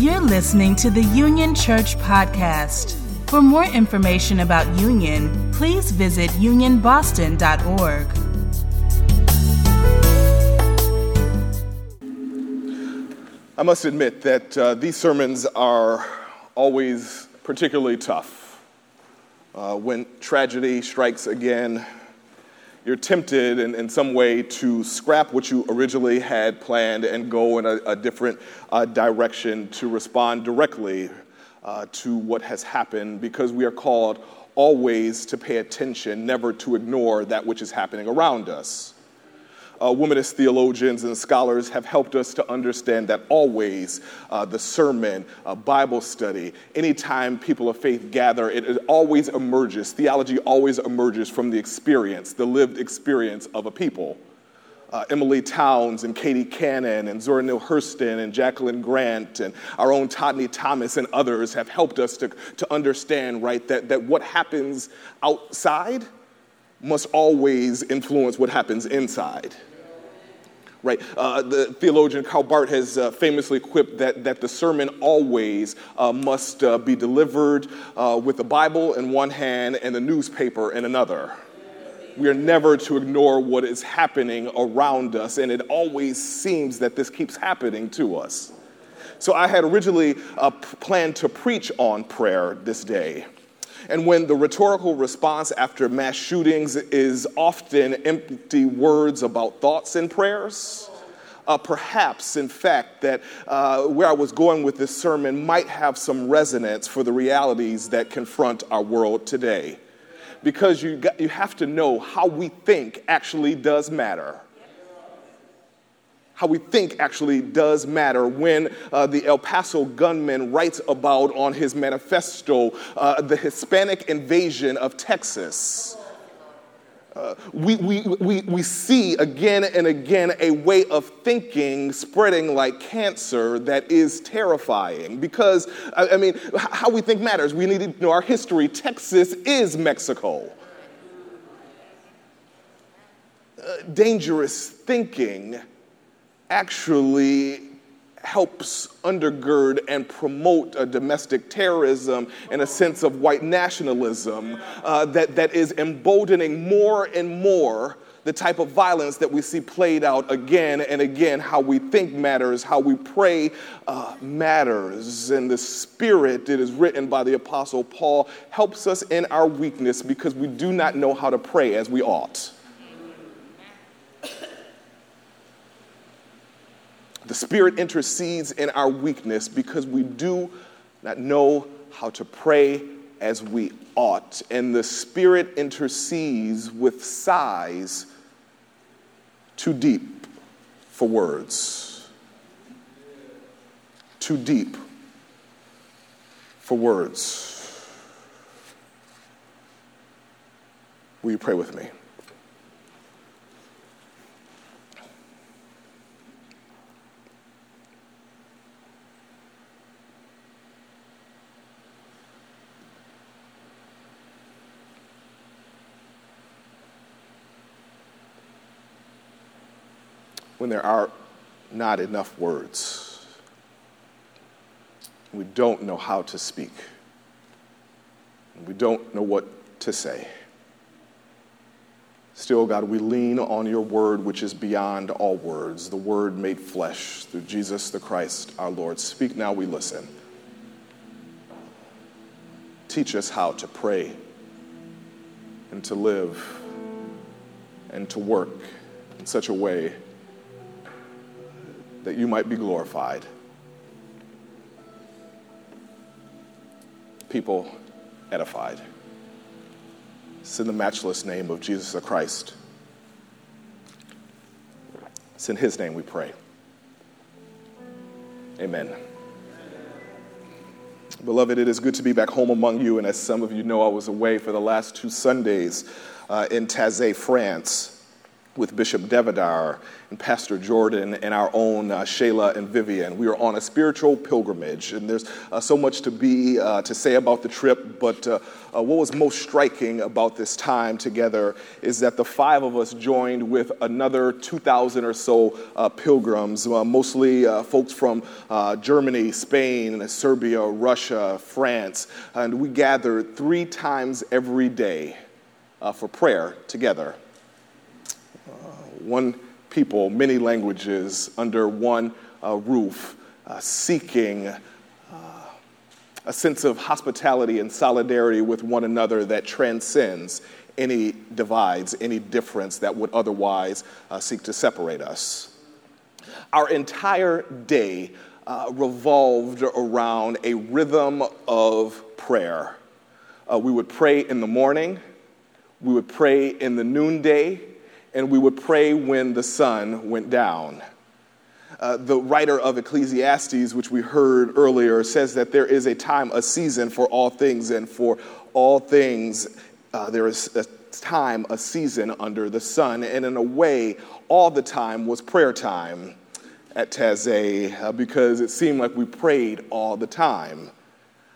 You're listening to the Union Church Podcast. For more information about Union, please visit unionboston.org. I must admit that uh, these sermons are always particularly tough. Uh, when tragedy strikes again, you're tempted in, in some way to scrap what you originally had planned and go in a, a different uh, direction to respond directly uh, to what has happened because we are called always to pay attention, never to ignore that which is happening around us uh, womanist theologians and scholars have helped us to understand that always uh, the sermon, uh, Bible study, anytime people of faith gather, it, it, always emerges, theology always emerges from the experience, the lived experience of a people. Uh, Emilie Townes and Katie Cannon and Zora Neale Hurston and Jacquelyn Grant and our own Todne Thomas and others have helped us to, to understand, right, that, that what happens outside must always influence what happens inside right? Uh, the theologian Karl Barth has uh, famously quipped that, that the sermon always uh, must uh, be delivered uh, with the Bible in one hand and the newspaper in another. We are never to ignore what is happening around us, and it always seems that this keeps happening to us. So I had originally uh, planned to preach on prayer this day. And when the rhetorical response after mass shootings is often empty words about thoughts and prayers, uh, perhaps, in fact, that uh, where I was going with this sermon might have some resonance for the realities that confront our world today. Because you, got, you have to know how we think actually does matter how we think actually does matter. When uh, the El Paso gunman writes about on his manifesto uh, the Hispanic invasion of Texas. Uh, we, we, we, we see again and again a way of thinking spreading like cancer that is terrifying because, I, I mean, how we think matters. We need to know our history. Texas is Mexico. Uh, dangerous thinking actually helps undergird and promote a domestic terrorism and a sense of white nationalism uh, that, that is emboldening more and more the type of violence that we see played out again and again. How we think matters, how we pray uh, matters. And the Spirit, that is written by the Apostle Paul, helps us in our weakness because we do not know how to pray as we ought. Spirit intercedes in our weakness because we do not know how to pray as we ought. And the Spirit intercedes with sighs too deep for words. Too deep for words. Will you pray with me? When there are not enough words. We don't know how to speak. We don't know what to say. Still, God, we lean on your word, which is beyond all words, the word made flesh through Jesus the Christ, our Lord. Speak now, we listen. Teach us how to pray and to live and to work in such a way that you might be glorified. People edified. It's in the matchless name of Jesus the Christ. It's in his name we pray. Amen. Beloved, it is good to be back home among you. And as some of you know, I was away for the last two Sundays uh, in Taizé, France. With Bishop Devadhar and Pastor Jordan and our own uh, Shayla and Vivian. We are on a spiritual pilgrimage, and there's uh, so much to be uh, to say about the trip. But uh, uh, what was most striking about this time together is that the five of us joined with another 2,000 or so uh, pilgrims, mostly folks from Germany, Spain, Serbia, Russia, France, and we gathered three times every day for prayer together one people, many languages under one uh, roof, uh, seeking uh, a sense of hospitality and solidarity with one another that transcends any divides, any difference that would otherwise uh, seek to separate us. Our entire day uh, revolved around a rhythm of prayer. Uh, we would pray in the morning, we would pray in the noonday, and we would pray when the sun went down. Uh, the writer of Ecclesiastes, which we heard earlier, says that there is a time, a season for all things, and for all things uh, there is a time, a season under the sun. And in a way, all the time was prayer time at Taizé uh, because it seemed like we prayed all the time.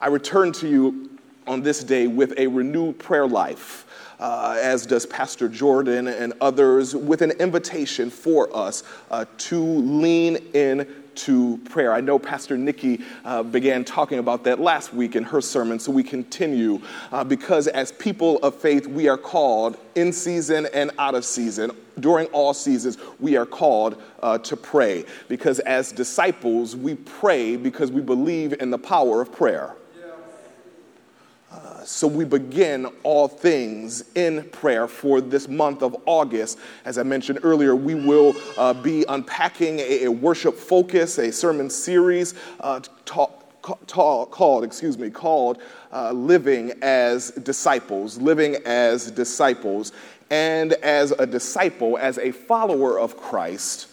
I return to you on this day with a renewed prayer life uh, as does Pastor Jordan and others, with an invitation for us uh, to lean in to prayer. I know Pastor Nikki uh, began talking about that last week in her sermon, so we continue uh, because as people of faith, we are called in season and out of season. During all seasons, we are called uh, to pray because as disciples, we pray because we believe in the power of prayer. So we begin all things in prayer for this month of August. As I mentioned earlier, we will uh, be unpacking a, a, worship focus, a sermon series uh, ta- ta- called, excuse me, called uh, Living as Disciples. Living as Disciples. And as a disciple, as a follower of Christ,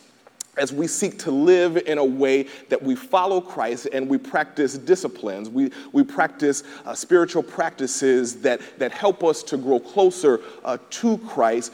as we seek to live in a way that we follow Christ and we practice disciplines, we, we practice uh, spiritual practices that, that help us to grow closer uh, to Christ,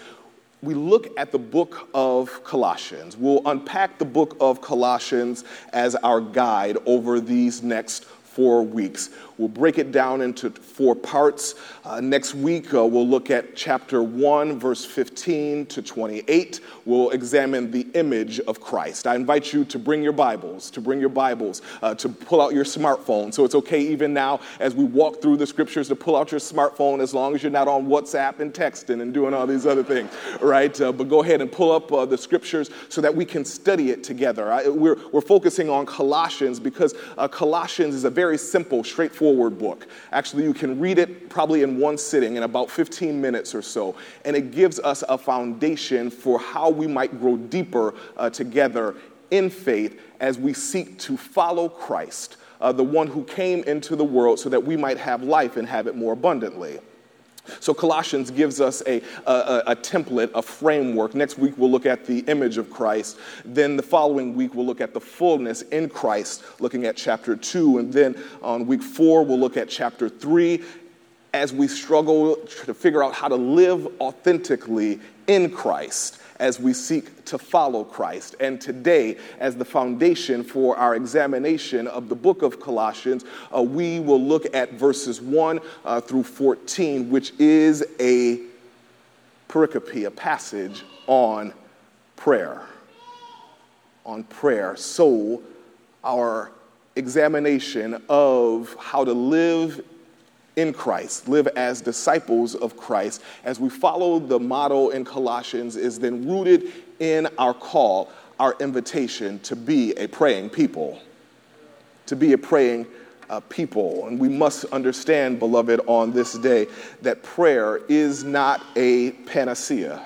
we look at the book of Colossians. We'll unpack the book of Colossians as our guide over these next four weeks. We'll break it down into four parts. Uh, next week, uh, we'll look at chapter 1, verse 15 to 28. We'll examine the image of Christ. I invite you to bring your Bibles, to bring your Bibles, uh, to pull out your smartphone. So it's okay even now as we walk through the scriptures to pull out your smartphone as long as you're not on WhatsApp and texting and doing all these other things, right? Uh, but go ahead and pull up uh, the scriptures so that we can study it together. I, we're, we're focusing on Colossians because uh, Colossians is a very simple, straightforward book. Actually, you can read it probably in one sitting in about 15 minutes or so, and it gives us a foundation for how we might grow deeper uh, together in faith as we seek to follow Christ, uh, the one who came into the world so that we might have life and have it more abundantly. So, Colossians gives us a, a, a, template, a framework. Next week, we'll look at the image of Christ. Then, the following week, we'll look at the fullness in Christ, looking at chapter 2. And then on week 4, we'll look at chapter 3 as we struggle to figure out how to live authentically in Christ as we seek to follow Christ. And today, as the foundation for our examination of the book of Colossians, uh, we will look at verses 1 uh, through 14, which is a pericope, a passage on prayer. On prayer. So, our examination of how to live in Christ, live as disciples of Christ, as we follow the model in Colossians, is then rooted in our call, our invitation to be a praying people. To be a praying uh, people. And we must understand, beloved, on this day, that prayer is not a panacea.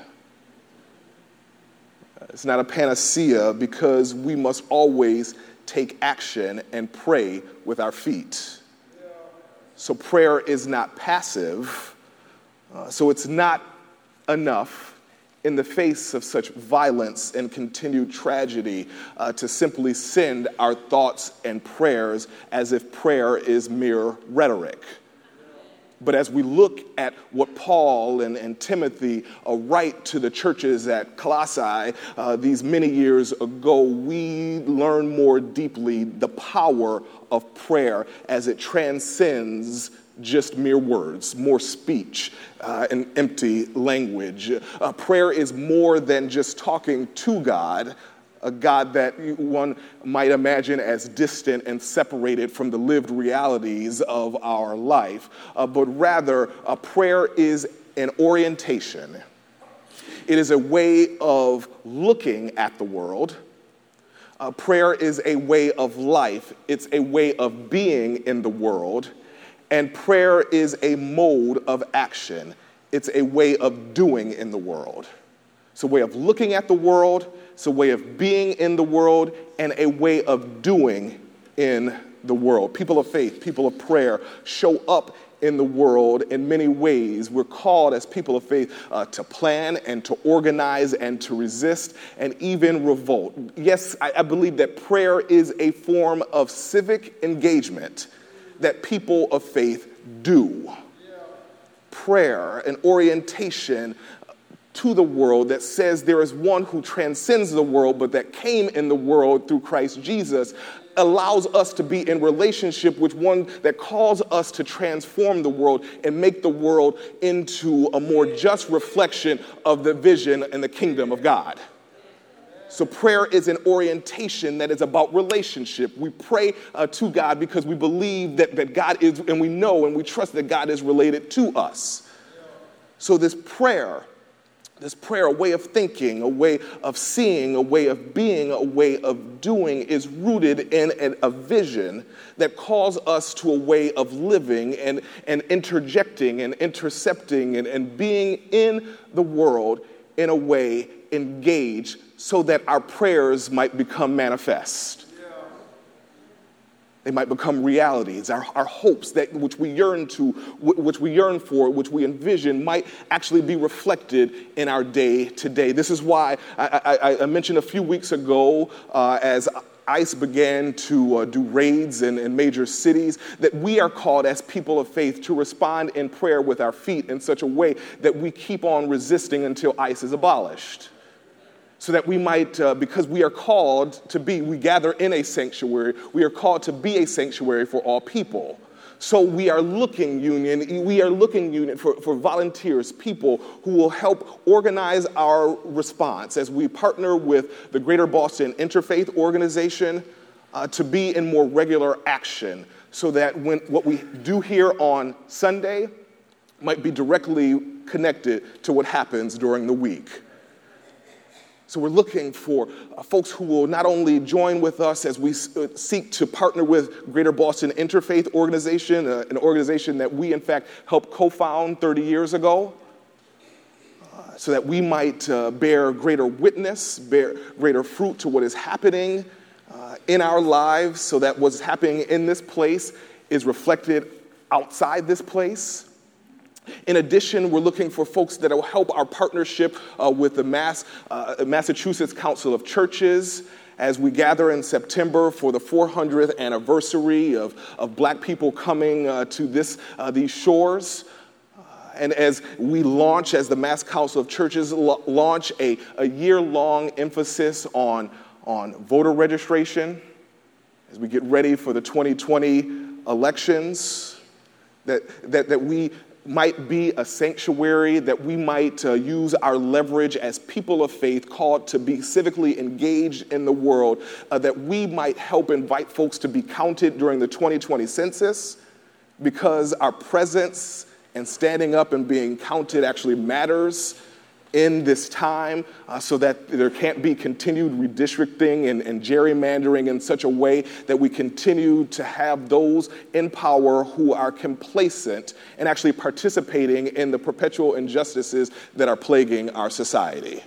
It's not a panacea because we must always take action and pray with our feet. So prayer is not passive. Uh, so it's not enough in the face of such violence and continued tragedy uh, to simply send our thoughts and prayers as if prayer is mere rhetoric. But as we look at what Paul and, and Timothy uh, write to the churches at Colossae uh, these many years ago, we learn more deeply the power of prayer as it transcends just mere words, more speech, uh, and empty language. Uh, prayer is more than just talking to God, a God that one might imagine as distant and separated from the lived realities of our life, uh, but rather, a prayer is an orientation. It is a way of looking at the world. Uh, prayer is a way of life. It's a way of being in the world. And prayer is a mode of action. It's a way of doing in the world. It's a way of looking at the world it's a way of being in the world and a way of doing in the world. People of faith, people of prayer show up in the world in many ways. We're called as people of faith uh, to plan and to organize and to resist and even revolt. Yes, I, I believe that prayer is a form of civic engagement that people of faith do. Prayer, an orientation to the world that says there is one who transcends the world, but that came in the world through Christ Jesus, allows us to be in relationship with one that calls us to transform the world and make the world into a more just reflection of the vision and the kingdom of God. So, prayer is an orientation that is about relationship. We pray uh, to God because we believe that, that God is, and we know and we trust that God is related to us. So, this prayer this prayer, a way of thinking, a way of seeing, a way of being, a way of doing, is rooted in a vision that calls us to a way of living and, and interjecting and intercepting and, and being in the world in a way engaged so that our prayers might become manifest they might become realities. Our, our hopes that which we yearn to, which we yearn for, which we envision, might actually be reflected in our day to day. This is why I, I, I mentioned a few weeks ago uh, as ICE began to uh, do raids in, in, major cities, that we are called as people of faith to respond in prayer with our feet in such a way that we keep on resisting until ICE is abolished so that we might, uh, because we are called to be, we gather in a sanctuary, we are called to be a sanctuary for all people. So we are looking, Union, we are looking, Union, for, for volunteers, people who will help organize our response as we partner with the Greater Boston Interfaith Organization uh, to be in more regular action so that when what we do here on Sunday might be directly connected to what happens during the week. So we're looking for uh, folks who will not only join with us as we uh, seek to partner with Greater Boston Interfaith Organization, uh, an organization that we in fact helped co-found 30 years ago, so that we might bear greater witness, bear greater fruit to what is happening in our lives, so that what's happening in this place is reflected outside this place. In addition, we're looking for folks that will help our partnership uh, with the Mass, uh, Massachusetts Council of Churches as we gather in September for the 400th anniversary of, of black people coming uh, to this, uh, these shores. Uh, and as we launch, as the Mass Council of Churches launch a, a year long emphasis on, on voter registration, as we get ready for the 2020 elections, that, that, that we might be a sanctuary, that we might uh, use our leverage as people of faith called to be civically engaged in the world, uh, that we might help invite folks to be counted during the 2020 census because our presence and standing up and being counted actually matters in this time uh, so that there can't be continued redistricting and, and, gerrymandering in such a way that we continue to have those in power who are complacent and actually participating in the perpetual injustices that are plaguing our society.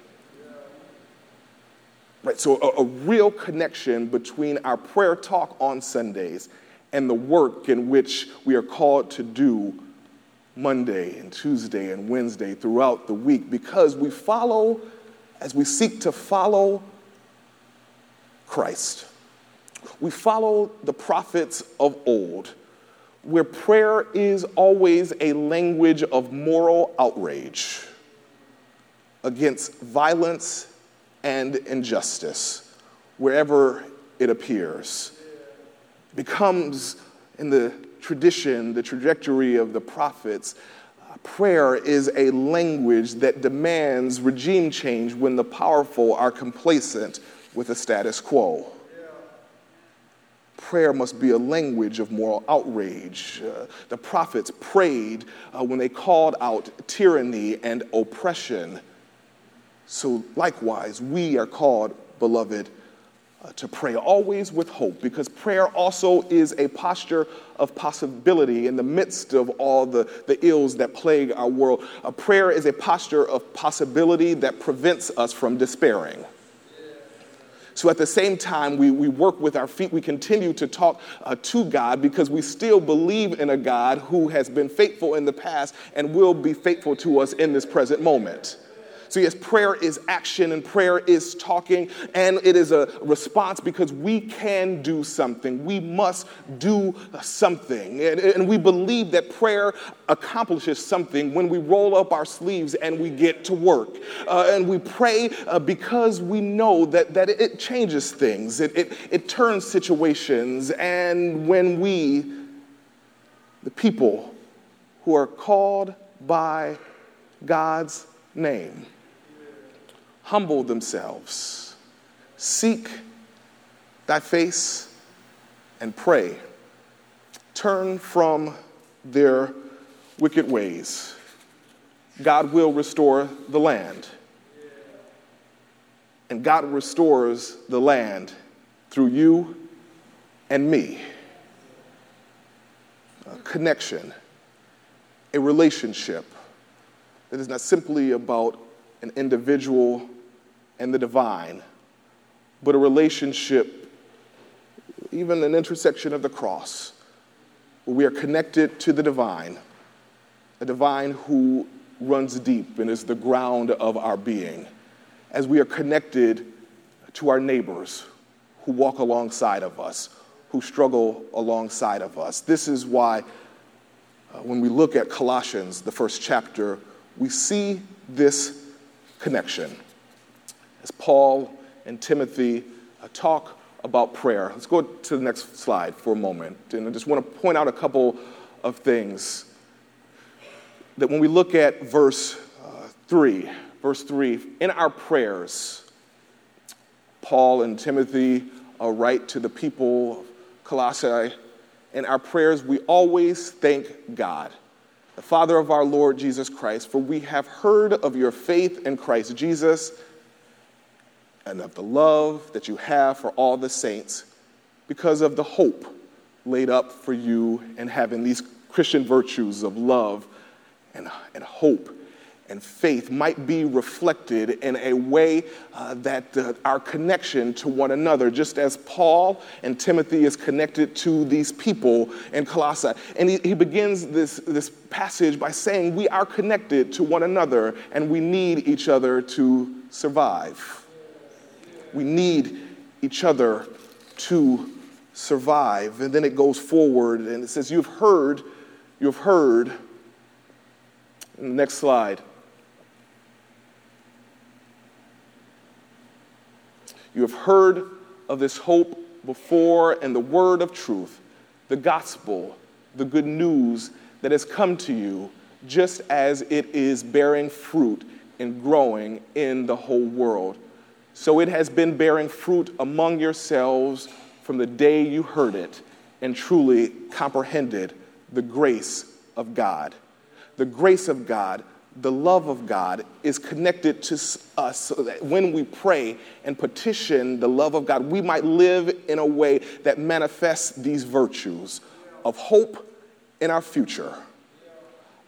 Right, so a, a real connection between our prayer talk on Sundays and the work in which we are called to do Monday and Tuesday and Wednesday throughout the week because we follow, as we seek to follow Christ. We follow the prophets of old. where prayer is always a language of moral outrage against violence and injustice wherever it appears. Becomes in the tradition, the trajectory of the prophets, uh, prayer is a language that demands regime change when the powerful are complacent with the status quo prayer must be a language of moral outrage. Uh, the prophets prayed uh, when they called out tyranny and oppression. So, likewise, we are called, beloved, to pray always with hope because prayer also is a posture of possibility in the midst of all the, the ills that plague our world. A prayer is a posture of possibility that prevents us from despairing. So at the same time, we, we work with our feet. We continue to talk uh, to God because we still believe in a God who has been faithful in the past and will be faithful to us in this present moment. So, yes, prayer is action and prayer is talking, and it is a response because we can do something. We must do something. And, and, we believe that prayer accomplishes something when we roll up our sleeves and we get to work. Uh, and we pray uh, because we know that, that it changes things, it, it, it turns situations. And when we, the people who are called by God's name, humble themselves, seek thy face, and pray. Turn from their wicked ways. God will restore the land. And God restores the land through you and me. A connection, a relationship that is not simply about an individual and the divine, but a relationship, even an intersection of the cross, where we are connected to the divine, a divine who runs deep and is the ground of our being, as we are connected to our neighbors who walk alongside of us, who struggle alongside of us. This is why, uh, when we look at Colossians, the first chapter, we see this connection as Paul and Timothy uh, talk about prayer. Let's go to the next slide for a moment. And I just want to point out a couple of things that when we look at verse uh, 3, verse 3, in our prayers, Paul and Timothy uh, write to the people of Colossae, in our prayers, we always thank God, the Father of our Lord Jesus Christ, for we have heard of your faith in Christ Jesus and of the love that you have for all the saints because of the hope laid up for you and having these Christian virtues of love and, and hope and faith might be reflected in a way uh, that uh, our connection to one another, just as Paul and Timothy is connected to these people in Colossae. And he, he begins this, this passage by saying, We are connected to one another and we need each other to survive. We need each other to survive. And then it goes forward and it says, You've heard, you've heard. In the next slide. You have heard of this hope before and the word of truth, the gospel, the good news that has come to you, just as it is bearing fruit and growing in the whole world. So it has been bearing fruit among yourselves from the day you heard it and truly comprehended the grace of God. The grace of God, the love of God is connected to us so that when we pray and petition the love of God, we might live in a way that manifests these virtues of hope in our future,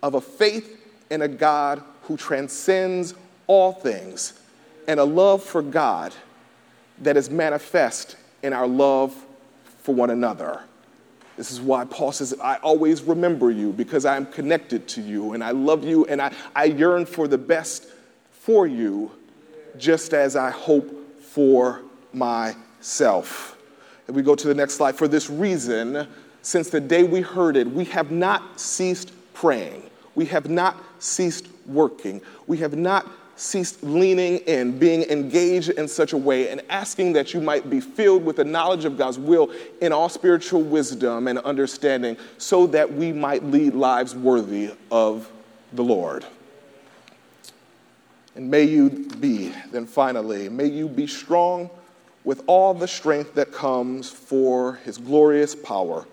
of a faith in a God who transcends all things and a love for God that is manifest in our love for one another. This is why Paul says, I always remember you because I am connected to you and I love you and I, I yearn for the best for you just as I hope for myself. And we go to the next slide. For this reason, since the day we heard it, we have not ceased praying. We have not ceased working. We have not ceased leaning in, being engaged in such a way, and asking that you might be filled with the knowledge of God's will in all spiritual wisdom and understanding, so that we might lead lives worthy of the Lord. And may you be, then finally, may you be strong with all the strength that comes for his glorious power,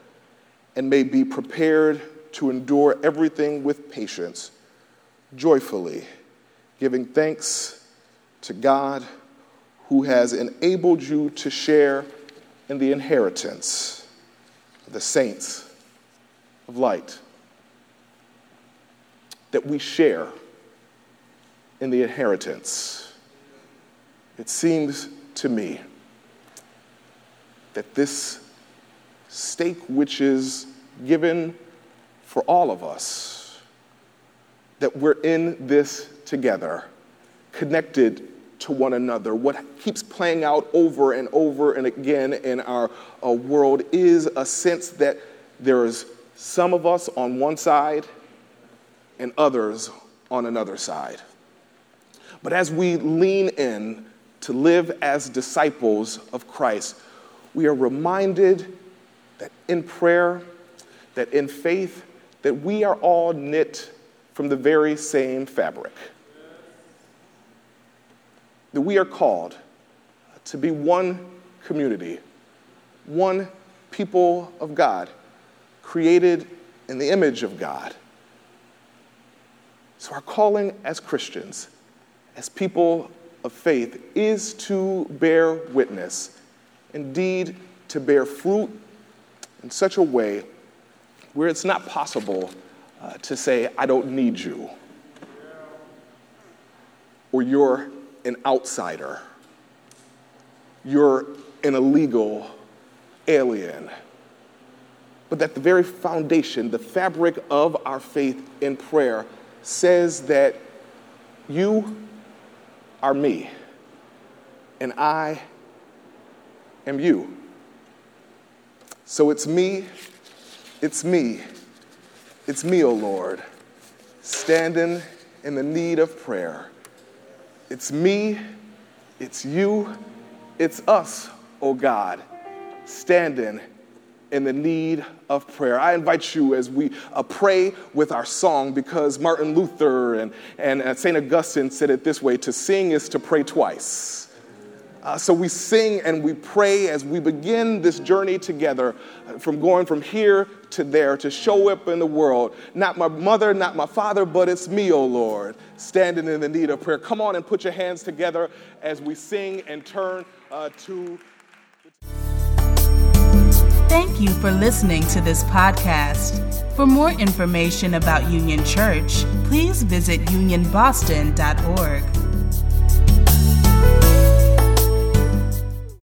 and may be prepared to endure everything with patience, joyfully giving thanks to God who has enabled you to share in the inheritance of the saints of light. That we share in the inheritance. It seems to me that this stake, which is given for all of us, that we're in this together, connected to one another. What keeps playing out over and over and again in our uh, world is a sense that there's some of us on one side and others on another side. But as we lean in to live as disciples of Christ, we are reminded that in prayer, that in faith, that we are all knit from the very same fabric that we are called to be one community, one people of God, created in the image of God. So, our calling as Christians, as people of faith, is to bear witness, indeed, to bear fruit in such a way where it's not possible uh, to say, I don't need you, or you're an outsider. You're an illegal alien. But that the very foundation, the fabric of our faith in prayer, says that you are me, and I am you. So it's me, it's me, it's me, O oh Lord, standing in the need of prayer. It's me, it's you, it's us, oh God, standing in the need of prayer. I invite you as we uh, pray with our song because Martin Luther and, and uh, St. Augustine said it this way to sing is to pray twice. Uh, so we sing and we pray as we begin this journey together uh, from going from here to there to show up in the world. Not my mother, not my father, but it's me, O oh Lord, standing in the need of prayer. Come on and put your hands together as we sing and turn uh, to. Thank you for listening to this podcast. For more information about Union Church, please visit unionboston.org.